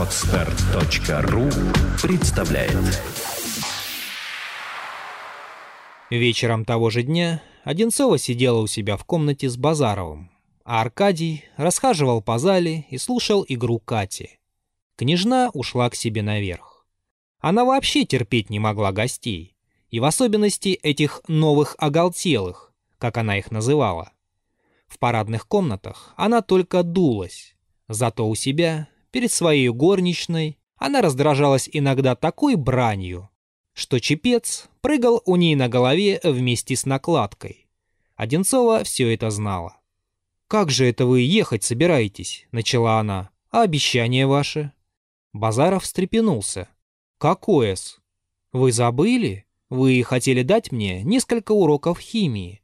Отстар.ру представляет Вечером того же дня Одинцова сидела у себя в комнате с Базаровым, а Аркадий расхаживал по зале и слушал игру Кати. Княжна ушла к себе наверх. Она вообще терпеть не могла гостей, и в особенности этих новых оголтелых, как она их называла. В парадных комнатах она только дулась, зато у себя, перед своей горничной, она раздражалась иногда такой бранью, что чепец прыгал у ней на голове вместе с накладкой. Одинцова все это знала. «Как же это вы ехать собираетесь?» — начала она. «А обещание ваше?» Базаров встрепенулся. «Какое-с? Вы забыли? Вы хотели дать мне несколько уроков химии».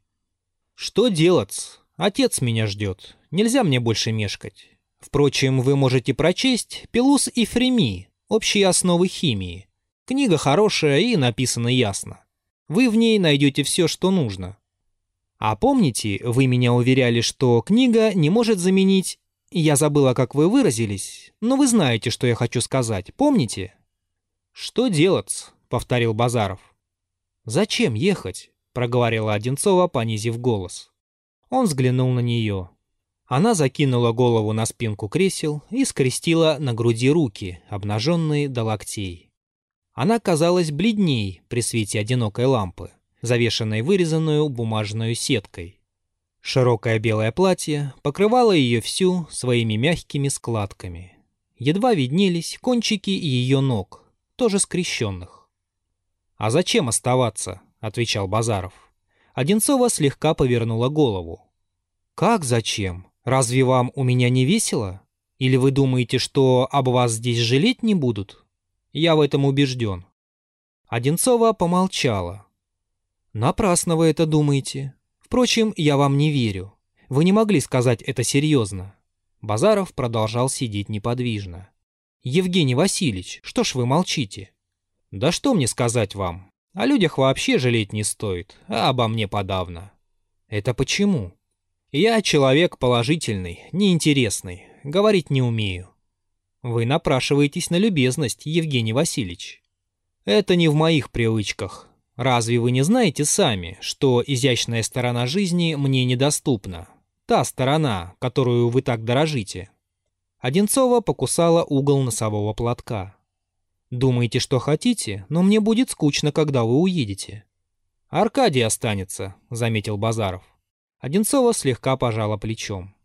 «Что делать? Отец меня ждет. Нельзя мне больше мешкать. Впрочем, вы можете прочесть «Пелус и Фреми. Общие основы химии». Книга хорошая и написана ясно. Вы в ней найдете все, что нужно. А помните, вы меня уверяли, что книга не может заменить... Я забыла, как вы выразились, но вы знаете, что я хочу сказать, помните? «Что делать?» — повторил Базаров. «Зачем ехать?» — проговорила Одинцова, понизив голос. Он взглянул на нее. Она закинула голову на спинку кресел и скрестила на груди руки, обнаженные до локтей. Она казалась бледней при свете одинокой лампы, завешенной вырезанную бумажной сеткой. Широкое белое платье покрывало ее всю своими мягкими складками. Едва виднелись кончики ее ног, тоже скрещенных. «А зачем оставаться?» — отвечал Базаров. Одинцова слегка повернула голову. «Как зачем? Разве вам у меня не весело? Или вы думаете, что об вас здесь жалеть не будут?» Я в этом убежден. Одинцова помолчала. Напрасно вы это думаете. Впрочем, я вам не верю. Вы не могли сказать это серьезно. Базаров продолжал сидеть неподвижно. Евгений Васильевич, что ж вы молчите? Да что мне сказать вам? О людях вообще жалеть не стоит, а обо мне подавно. Это почему? Я человек положительный, неинтересный, говорить не умею. Вы напрашиваетесь на любезность, Евгений Васильевич. Это не в моих привычках. Разве вы не знаете сами, что изящная сторона жизни мне недоступна? Та сторона, которую вы так дорожите. Одинцова покусала угол носового платка. Думаете, что хотите, но мне будет скучно, когда вы уедете. Аркадий останется, заметил Базаров. Одинцова слегка пожала плечом.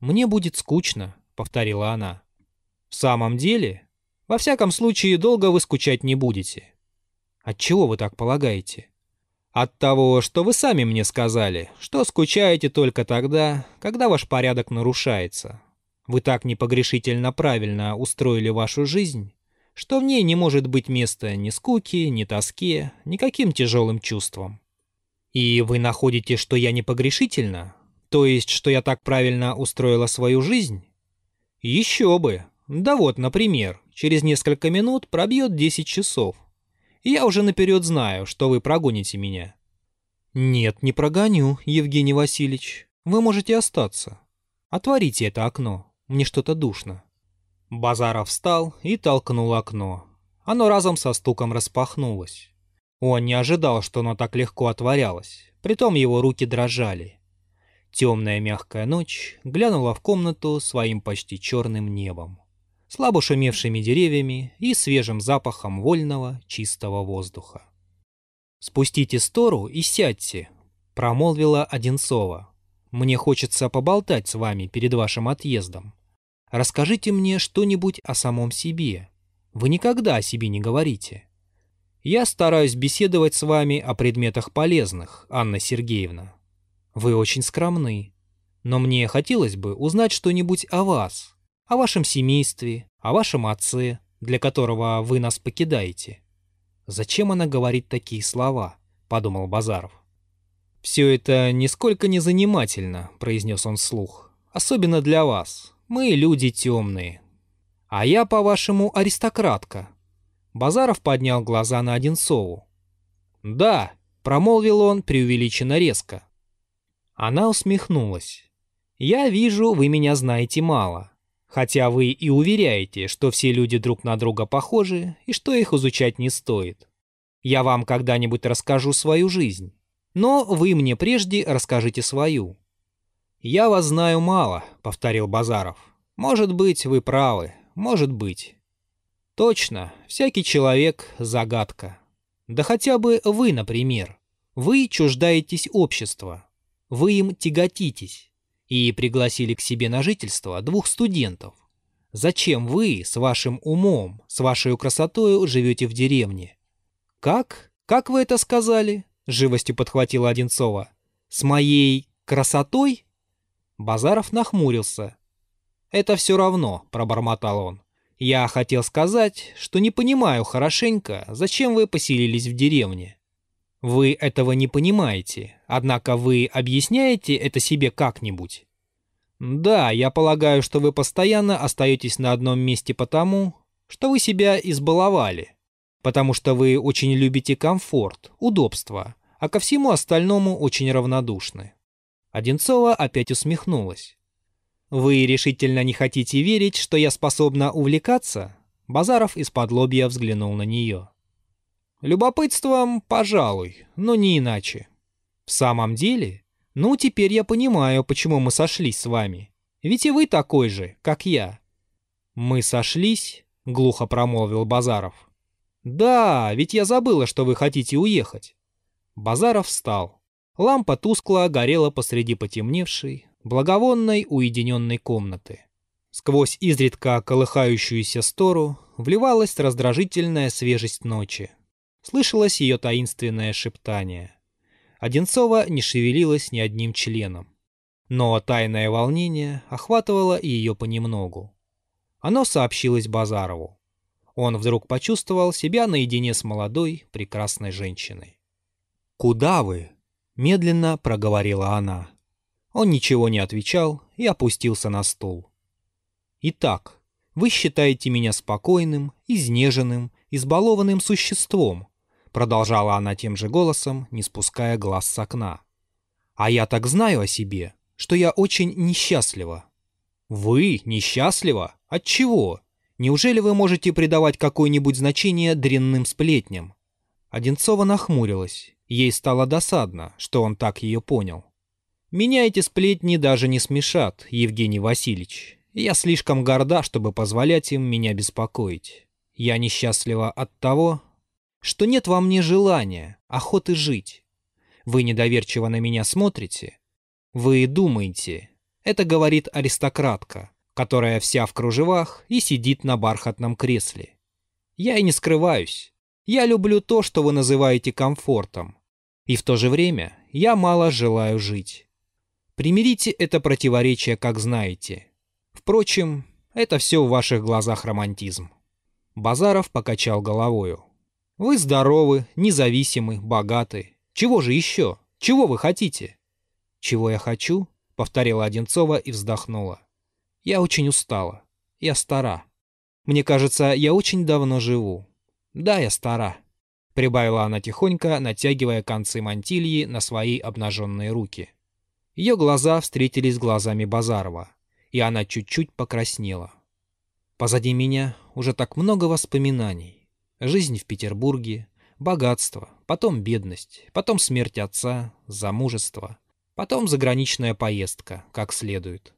Мне будет скучно, повторила она. В самом деле? Во всяком случае, долго вы скучать не будете. От чего вы так полагаете? От того, что вы сами мне сказали, что скучаете только тогда, когда ваш порядок нарушается. Вы так непогрешительно правильно устроили вашу жизнь, что в ней не может быть места ни скуки, ни тоске, никаким тяжелым чувствам. И вы находите, что я непогрешительна? То есть, что я так правильно устроила свою жизнь? Еще бы! Да вот, например, через несколько минут пробьет 10 часов. Я уже наперед знаю, что вы прогоните меня. Нет, не прогоню, Евгений Васильевич. Вы можете остаться. Отворите это окно, мне что-то душно. Базаров встал и толкнул окно. Оно разом со стуком распахнулось. Он не ожидал, что оно так легко отворялось, притом его руки дрожали. Темная мягкая ночь глянула в комнату своим почти черным небом слабо шумевшими деревьями и свежим запахом вольного чистого воздуха. «Спустите стору и сядьте», — промолвила Одинцова. «Мне хочется поболтать с вами перед вашим отъездом. Расскажите мне что-нибудь о самом себе. Вы никогда о себе не говорите. Я стараюсь беседовать с вами о предметах полезных, Анна Сергеевна. Вы очень скромны, но мне хотелось бы узнать что-нибудь о вас, о вашем семействе, о вашем отце, для которого вы нас покидаете. Зачем она говорит такие слова? подумал Базаров. Все это нисколько не занимательно, произнес он вслух. Особенно для вас. Мы люди темные. А я, по-вашему, аристократка. Базаров поднял глаза на Одинцову. Да, промолвил он преувеличенно резко. Она усмехнулась. Я вижу, вы меня знаете мало. Хотя вы и уверяете, что все люди друг на друга похожи и что их изучать не стоит. Я вам когда-нибудь расскажу свою жизнь. Но вы мне прежде расскажите свою. «Я вас знаю мало», — повторил Базаров. «Может быть, вы правы, может быть». «Точно, всякий человек — загадка. Да хотя бы вы, например. Вы чуждаетесь общества. Вы им тяготитесь. И пригласили к себе на жительство двух студентов. Зачем вы с вашим умом, с вашей красотой живете в деревне? Как? Как вы это сказали? Живостью подхватила Одинцова. С моей красотой? Базаров нахмурился. Это все равно, пробормотал он. Я хотел сказать, что не понимаю хорошенько, зачем вы поселились в деревне. Вы этого не понимаете, однако вы объясняете это себе как-нибудь? Да, я полагаю, что вы постоянно остаетесь на одном месте потому, что вы себя избаловали, потому что вы очень любите комфорт, удобство, а ко всему остальному очень равнодушны. Одинцова опять усмехнулась. «Вы решительно не хотите верить, что я способна увлекаться?» Базаров из-под лобья взглянул на нее. Любопытством, пожалуй, но не иначе. В самом деле? Ну, теперь я понимаю, почему мы сошлись с вами. Ведь и вы такой же, как я. Мы сошлись, глухо промолвил Базаров. Да, ведь я забыла, что вы хотите уехать. Базаров встал. Лампа тускло горела посреди потемневшей, благовонной уединенной комнаты. Сквозь изредка колыхающуюся стору вливалась раздражительная свежесть ночи. Слышалось ее таинственное шептание. Одинцова не шевелилась ни одним членом. Но тайное волнение охватывало ее понемногу. Оно сообщилось Базарову. Он вдруг почувствовал себя наедине с молодой, прекрасной женщиной. «Куда вы?» — медленно проговорила она. Он ничего не отвечал и опустился на стул. «Итак, вы считаете меня спокойным, изнеженным, избалованным существом, Продолжала она тем же голосом, не спуская глаз с окна. «А я так знаю о себе, что я очень несчастлива». «Вы несчастлива? От чего? Неужели вы можете придавать какое-нибудь значение дрянным сплетням?» Одинцова нахмурилась. Ей стало досадно, что он так ее понял. «Меня эти сплетни даже не смешат, Евгений Васильевич. Я слишком горда, чтобы позволять им меня беспокоить. Я несчастлива от того, что нет во мне желания, охоты жить. Вы недоверчиво на меня смотрите. Вы думаете, это говорит аристократка, которая вся в кружевах и сидит на бархатном кресле. Я и не скрываюсь. Я люблю то, что вы называете комфортом. И в то же время я мало желаю жить. Примирите это противоречие, как знаете. Впрочем, это все в ваших глазах романтизм. Базаров покачал головою. Вы здоровы, независимы, богаты. Чего же еще? Чего вы хотите? Чего я хочу? Повторила Одинцова и вздохнула. Я очень устала. Я стара. Мне кажется, я очень давно живу. Да, я стара. Прибавила она тихонько, натягивая концы мантильи на свои обнаженные руки. Ее глаза встретились с глазами Базарова, и она чуть-чуть покраснела. Позади меня уже так много воспоминаний. Жизнь в Петербурге, богатство, потом бедность, потом смерть отца, замужество, потом заграничная поездка, как следует.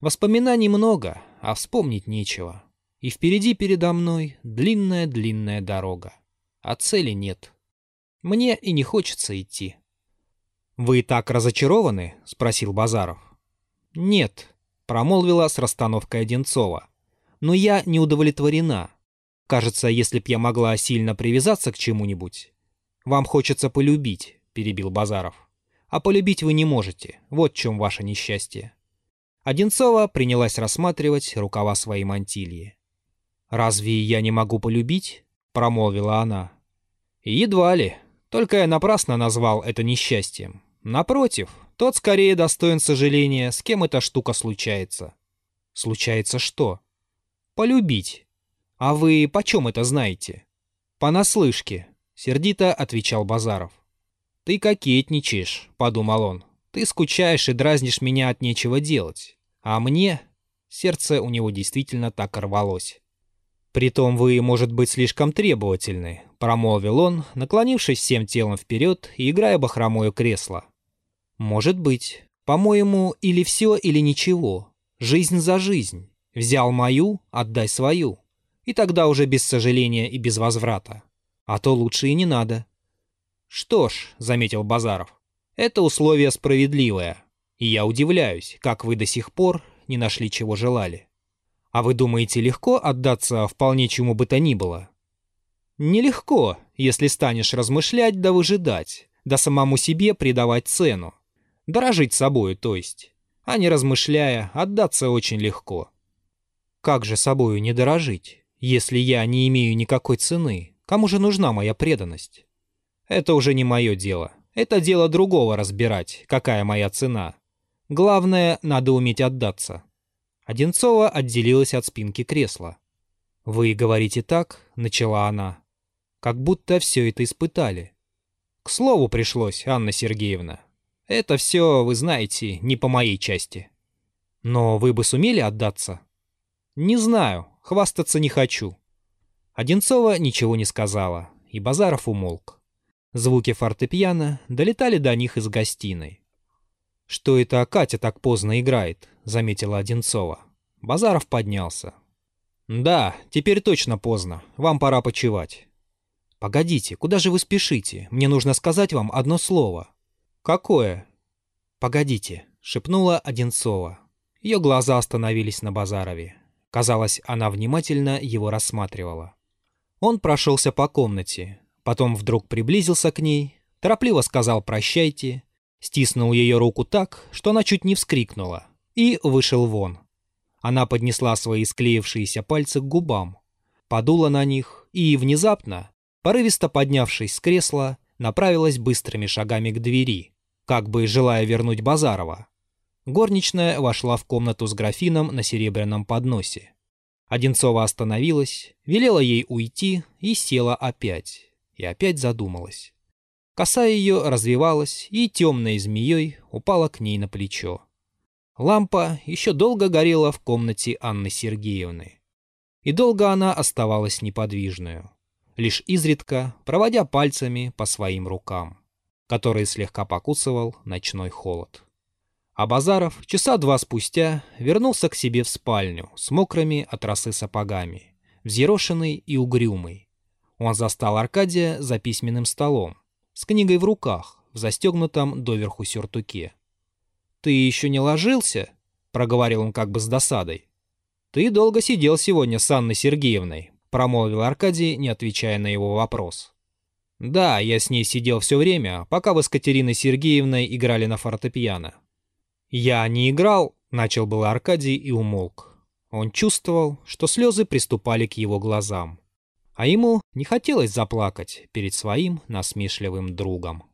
Воспоминаний много, а вспомнить нечего. И впереди передо мной длинная-длинная дорога. А цели нет. Мне и не хочется идти. «Вы так разочарованы?» — спросил Базаров. «Нет», — промолвила с расстановкой Одинцова. «Но я не удовлетворена. Кажется, если б я могла сильно привязаться к чему-нибудь. Вам хочется полюбить, перебил Базаров. А полюбить вы не можете. Вот в чем ваше несчастье. Одинцова принялась рассматривать рукава своей мантильи. «Разве я не могу полюбить?» — промолвила она. «Едва ли. Только я напрасно назвал это несчастьем. Напротив, тот скорее достоин сожаления, с кем эта штука случается». «Случается что?» «Полюбить. «А вы почем это знаете?» «Понаслышке», — сердито отвечал Базаров. «Ты кокетничаешь», — подумал он. «Ты скучаешь и дразнишь меня от нечего делать. А мне...» Сердце у него действительно так рвалось. «Притом вы, может быть, слишком требовательны», — промолвил он, наклонившись всем телом вперед и играя бахромою кресло. «Может быть. По-моему, или все, или ничего. Жизнь за жизнь. Взял мою, отдай свою. И тогда уже без сожаления и без возврата. А то лучше и не надо». «Что ж», — заметил Базаров, — «это условие справедливое. И я удивляюсь, как вы до сих пор не нашли, чего желали». А вы думаете, легко отдаться вполне чему бы то ни было? Нелегко, если станешь размышлять да выжидать, да самому себе придавать цену. Дорожить собою, то есть. А не размышляя, отдаться очень легко. Как же собою не дорожить, если я не имею никакой цены? Кому же нужна моя преданность? Это уже не мое дело. Это дело другого разбирать, какая моя цена. Главное, надо уметь отдаться. Одинцова отделилась от спинки кресла. «Вы говорите так», — начала она, — «как будто все это испытали». «К слову пришлось, Анна Сергеевна. Это все, вы знаете, не по моей части». «Но вы бы сумели отдаться?» «Не знаю, хвастаться не хочу». Одинцова ничего не сказала, и Базаров умолк. Звуки фортепиано долетали до них из гостиной. «Что это Катя так поздно играет?» — заметила Одинцова. Базаров поднялся. «Да, теперь точно поздно. Вам пора почевать». «Погодите, куда же вы спешите? Мне нужно сказать вам одно слово». «Какое?» «Погодите», — шепнула Одинцова. Ее глаза остановились на Базарове. Казалось, она внимательно его рассматривала. Он прошелся по комнате, потом вдруг приблизился к ней, торопливо сказал «прощайте», стиснул ее руку так, что она чуть не вскрикнула, и вышел вон. Она поднесла свои склеившиеся пальцы к губам, подула на них и, внезапно, порывисто поднявшись с кресла, направилась быстрыми шагами к двери, как бы желая вернуть Базарова. Горничная вошла в комнату с графином на серебряном подносе. Одинцова остановилась, велела ей уйти и села опять. И опять задумалась. Коса ее развивалась и темной змеей упала к ней на плечо. Лампа еще долго горела в комнате Анны Сергеевны. И долго она оставалась неподвижную, лишь изредка проводя пальцами по своим рукам, которые слегка покусывал ночной холод. А Базаров часа два спустя вернулся к себе в спальню с мокрыми от росы сапогами, взъерошенный и угрюмый. Он застал Аркадия за письменным столом, с книгой в руках, в застегнутом доверху сюртуке. «Ты еще не ложился?» — проговорил он как бы с досадой. «Ты долго сидел сегодня с Анной Сергеевной», — промолвил Аркадий, не отвечая на его вопрос. «Да, я с ней сидел все время, пока вы с Катериной Сергеевной играли на фортепиано». «Я не играл», — начал был Аркадий и умолк. Он чувствовал, что слезы приступали к его глазам а ему не хотелось заплакать перед своим насмешливым другом.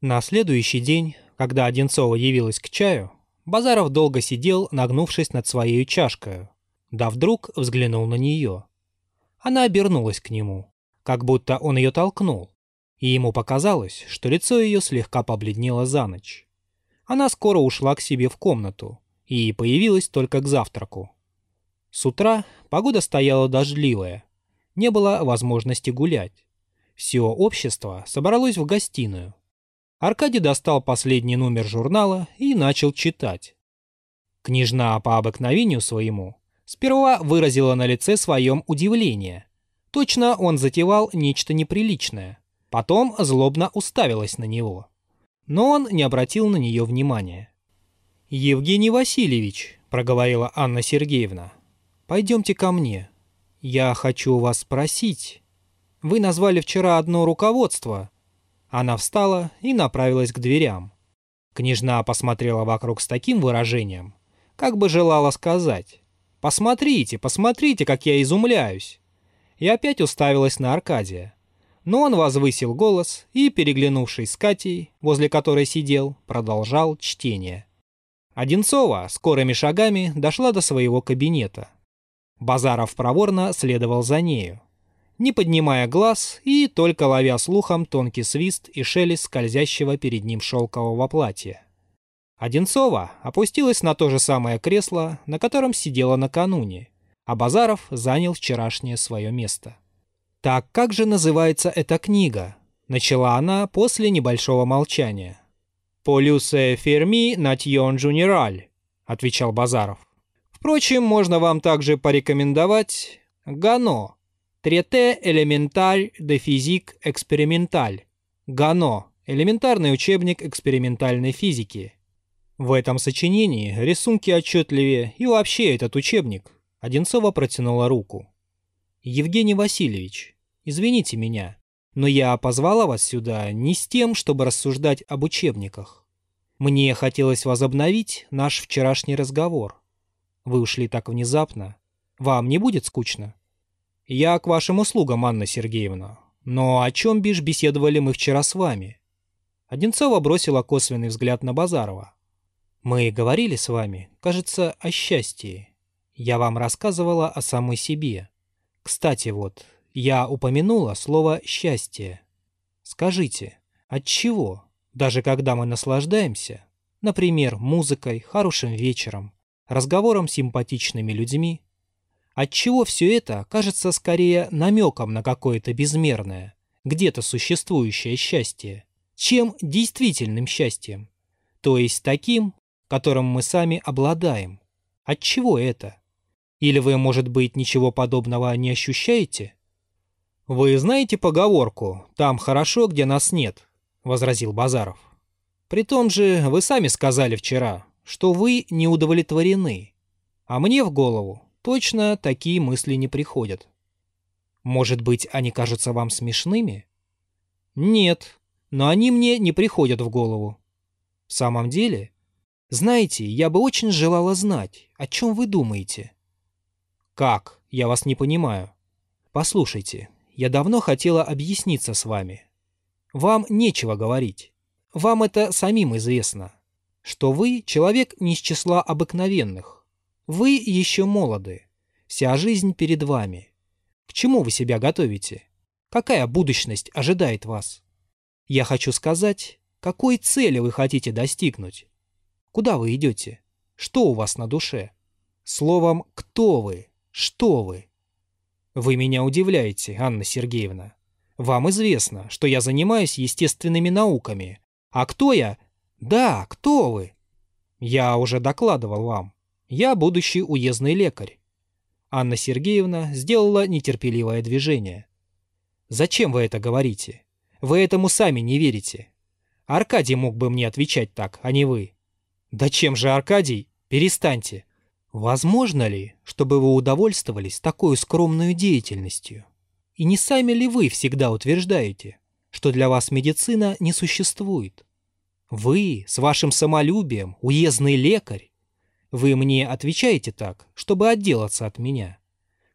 На следующий день, когда Одинцова явилась к чаю, Базаров долго сидел, нагнувшись над своей чашкой, да вдруг взглянул на нее. Она обернулась к нему, как будто он ее толкнул, и ему показалось, что лицо ее слегка побледнело за ночь. Она скоро ушла к себе в комнату и появилась только к завтраку. С утра погода стояла дождливая, не было возможности гулять. Все общество собралось в гостиную. Аркадий достал последний номер журнала и начал читать. Княжна по обыкновению своему сперва выразила на лице своем удивление. Точно он затевал нечто неприличное. Потом злобно уставилась на него. Но он не обратил на нее внимания. «Евгений Васильевич», — проговорила Анна Сергеевна, — «пойдемте ко мне. «Я хочу вас спросить. Вы назвали вчера одно руководство». Она встала и направилась к дверям. Княжна посмотрела вокруг с таким выражением, как бы желала сказать «Посмотрите, посмотрите, как я изумляюсь!» И опять уставилась на Аркадия. Но он возвысил голос и, переглянувшись с Катей, возле которой сидел, продолжал чтение. Одинцова скорыми шагами дошла до своего кабинета – Базаров проворно следовал за нею, не поднимая глаз и только ловя слухом тонкий свист и шелест скользящего перед ним шелкового платья. Одинцова опустилась на то же самое кресло, на котором сидела накануне, а Базаров занял вчерашнее свое место. «Так как же называется эта книга?» — начала она после небольшого молчания. «Полюсе ферми натьон джунераль», — отвечал Базаров. «Впрочем, можно вам также порекомендовать Гано, Трете элементаль де физик эксперименталь, Гано, элементарный учебник экспериментальной физики». В этом сочинении рисунки отчетливее и вообще этот учебник. Одинцова протянула руку. «Евгений Васильевич, извините меня, но я позвала вас сюда не с тем, чтобы рассуждать об учебниках. Мне хотелось возобновить наш вчерашний разговор. Вы ушли так внезапно. Вам не будет скучно? Я к вашим услугам, Анна Сергеевна. Но о чем бишь беседовали мы вчера с вами?» Одинцова бросила косвенный взгляд на Базарова. Мы говорили с вами, кажется, о счастье. Я вам рассказывала о самой себе. Кстати, вот, я упомянула слово «счастье». Скажите, от чего, даже когда мы наслаждаемся, например, музыкой, хорошим вечером, разговором с симпатичными людьми, от чего все это кажется скорее намеком на какое-то безмерное, где-то существующее счастье, чем действительным счастьем, то есть таким, которым мы сами обладаем. От чего это? Или вы, может быть, ничего подобного не ощущаете? Вы знаете поговорку «там хорошо, где нас нет», — возразил Базаров. При том же вы сами сказали вчера, что вы не удовлетворены. А мне в голову точно такие мысли не приходят. Может быть, они кажутся вам смешными? Нет, но они мне не приходят в голову. В самом деле, знаете, я бы очень желала знать, о чем вы думаете. Как? Я вас не понимаю. Послушайте, я давно хотела объясниться с вами. Вам нечего говорить. Вам это самим известно. Что вы человек не из числа обыкновенных. Вы еще молоды. Вся жизнь перед вами. К чему вы себя готовите? Какая будущность ожидает вас? Я хочу сказать, какой цели вы хотите достигнуть? Куда вы идете? Что у вас на душе? Словом, кто вы? Что вы? Вы меня удивляете, Анна Сергеевна. Вам известно, что я занимаюсь естественными науками. А кто я? Да, кто вы? Я уже докладывал вам. Я будущий уездный лекарь. Анна Сергеевна сделала нетерпеливое движение. Зачем вы это говорите? Вы этому сами не верите. Аркадий мог бы мне отвечать так, а не вы. «Да чем же, Аркадий? Перестаньте!» «Возможно ли, чтобы вы удовольствовались такой скромной деятельностью? И не сами ли вы всегда утверждаете, что для вас медицина не существует? Вы, с вашим самолюбием, уездный лекарь, вы мне отвечаете так, чтобы отделаться от меня,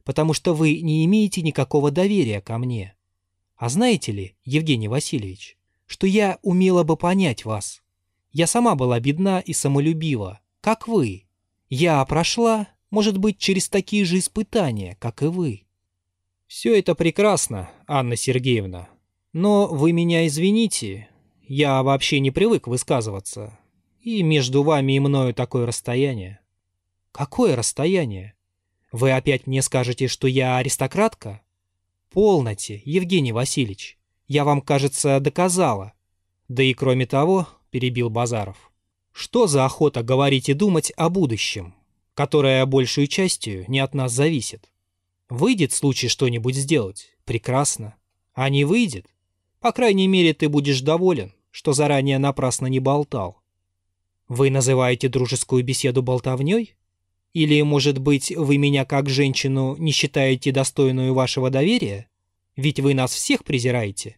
потому что вы не имеете никакого доверия ко мне. А знаете ли, Евгений Васильевич, что я умела бы понять вас?» Я сама была бедна и самолюбива, как вы. Я прошла, может быть, через такие же испытания, как и вы. Все это прекрасно, Анна Сергеевна. Но вы меня извините, я вообще не привык высказываться. И между вами и мною такое расстояние. Какое расстояние? Вы опять мне скажете, что я аристократка? Полноте, Евгений Васильевич. Я вам, кажется, доказала. Да и кроме того, перебил Базаров. Что за охота говорить и думать о будущем, которое большей частью не от нас зависит? Выйдет случай что-нибудь сделать? Прекрасно. А не выйдет? По крайней мере, ты будешь доволен, что заранее напрасно не болтал. Вы называете дружескую беседу болтовней? Или, может быть, вы меня как женщину не считаете достойную вашего доверия? Ведь вы нас всех презираете.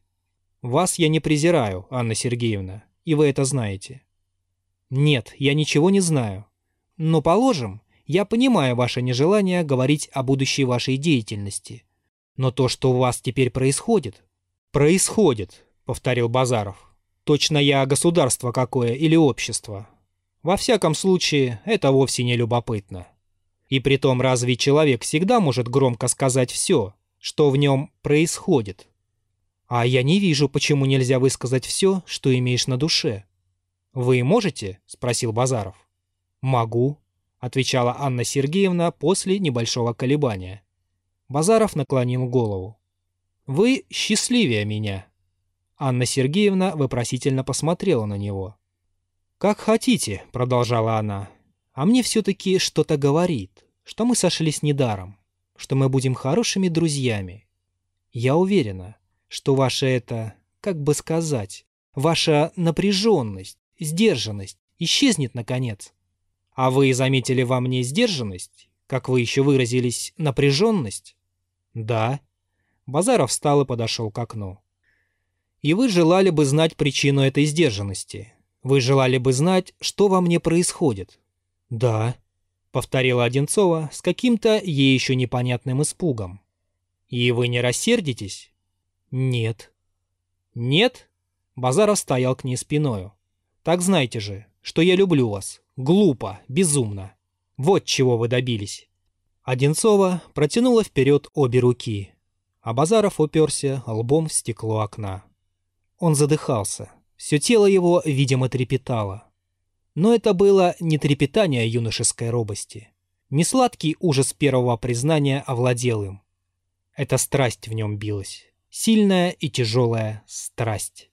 Вас я не презираю, Анна Сергеевна и вы это знаете. Нет, я ничего не знаю. Но, положим, я понимаю ваше нежелание говорить о будущей вашей деятельности. Но то, что у вас теперь происходит... Происходит, повторил Базаров. Точно я государство какое или общество. Во всяком случае, это вовсе не любопытно. И притом разве человек всегда может громко сказать все, что в нем происходит? А я не вижу, почему нельзя высказать все, что имеешь на душе. «Вы можете?» — спросил Базаров. «Могу», — отвечала Анна Сергеевна после небольшого колебания. Базаров наклонил голову. «Вы счастливее меня». Анна Сергеевна вопросительно посмотрела на него. «Как хотите», — продолжала она, — «а мне все-таки что-то говорит, что мы сошлись недаром, что мы будем хорошими друзьями. Я уверена, что ваша это, как бы сказать, ваша напряженность, сдержанность исчезнет наконец. А вы заметили во мне сдержанность, как вы еще выразились, напряженность? Да. Базаров встал и подошел к окну. И вы желали бы знать причину этой сдержанности. Вы желали бы знать, что во мне происходит. Да, повторила Одинцова с каким-то ей еще непонятным испугом. И вы не рассердитесь? Нет. Нет? Базаров стоял к ней спиною. Так знайте же, что я люблю вас. Глупо, безумно. Вот чего вы добились. Одинцова протянула вперед обе руки, а Базаров уперся лбом в стекло окна. Он задыхался. Все тело его, видимо, трепетало. Но это было не трепетание юношеской робости. Не сладкий ужас первого признания овладел им. Эта страсть в нем билась. Сильная и тяжелая страсть.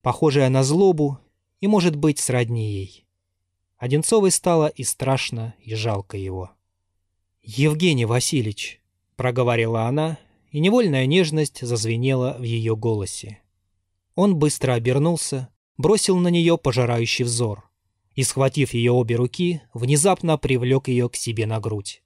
Похожая на злобу и, может быть, сродни ей. Одинцовой стало и страшно, и жалко его. «Евгений Васильевич», — проговорила она, и невольная нежность зазвенела в ее голосе. Он быстро обернулся, бросил на нее пожирающий взор и, схватив ее обе руки, внезапно привлек ее к себе на грудь.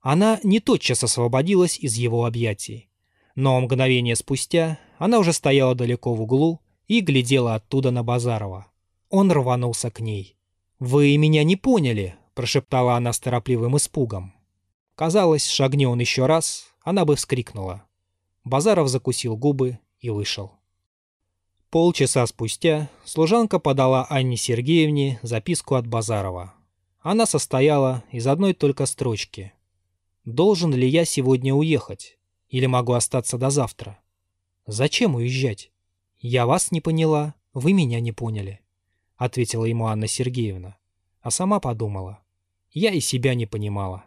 Она не тотчас освободилась из его объятий, но мгновение спустя она уже стояла далеко в углу и глядела оттуда на Базарова. Он рванулся к ней. «Вы меня не поняли», — прошептала она с торопливым испугом. Казалось, шагни он еще раз, она бы вскрикнула. Базаров закусил губы и вышел. Полчаса спустя служанка подала Анне Сергеевне записку от Базарова. Она состояла из одной только строчки. «Должен ли я сегодня уехать? Или могу остаться до завтра?» «Зачем уезжать?» «Я вас не поняла, вы меня не поняли», — ответила ему Анна Сергеевна. А сама подумала. Я и себя не понимала.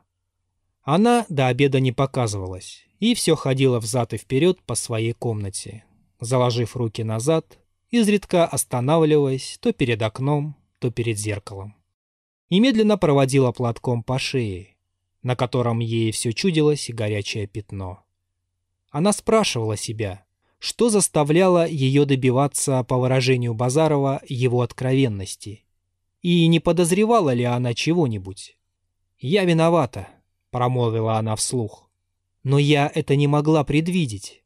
Она до обеда не показывалась и все ходила взад и вперед по своей комнате, заложив руки назад, изредка останавливаясь то перед окном, то перед зеркалом. И медленно проводила платком по шее, на котором ей все чудилось горячее пятно. Она спрашивала себя, что заставляло ее добиваться, по выражению Базарова, его откровенности. И не подозревала ли она чего-нибудь? «Я виновата», — промолвила она вслух. «Но я это не могла предвидеть».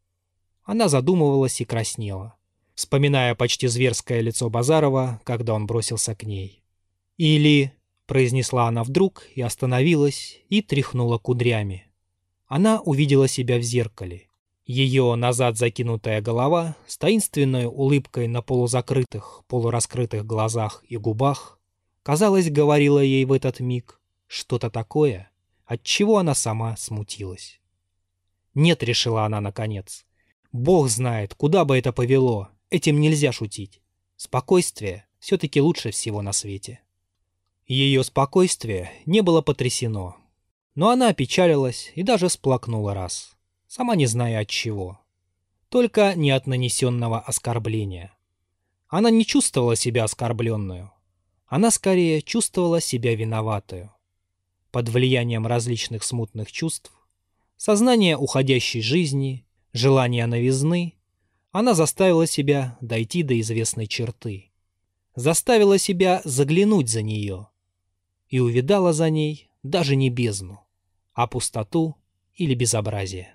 Она задумывалась и краснела, вспоминая почти зверское лицо Базарова, когда он бросился к ней. «Или...» — произнесла она вдруг и остановилась, и тряхнула кудрями. Она увидела себя в зеркале. Ее назад закинутая голова с таинственной улыбкой на полузакрытых, полураскрытых глазах и губах, казалось, говорила ей в этот миг что-то такое, от чего она сама смутилась. «Нет», — решила она наконец, — «Бог знает, куда бы это повело, этим нельзя шутить. Спокойствие все-таки лучше всего на свете». Ее спокойствие не было потрясено, но она опечалилась и даже сплакнула раз сама не зная от чего. Только не от нанесенного оскорбления. Она не чувствовала себя оскорбленную. Она скорее чувствовала себя виноватую. Под влиянием различных смутных чувств, сознания уходящей жизни, желания новизны, она заставила себя дойти до известной черты. Заставила себя заглянуть за нее. И увидала за ней даже не бездну, а пустоту или безобразие.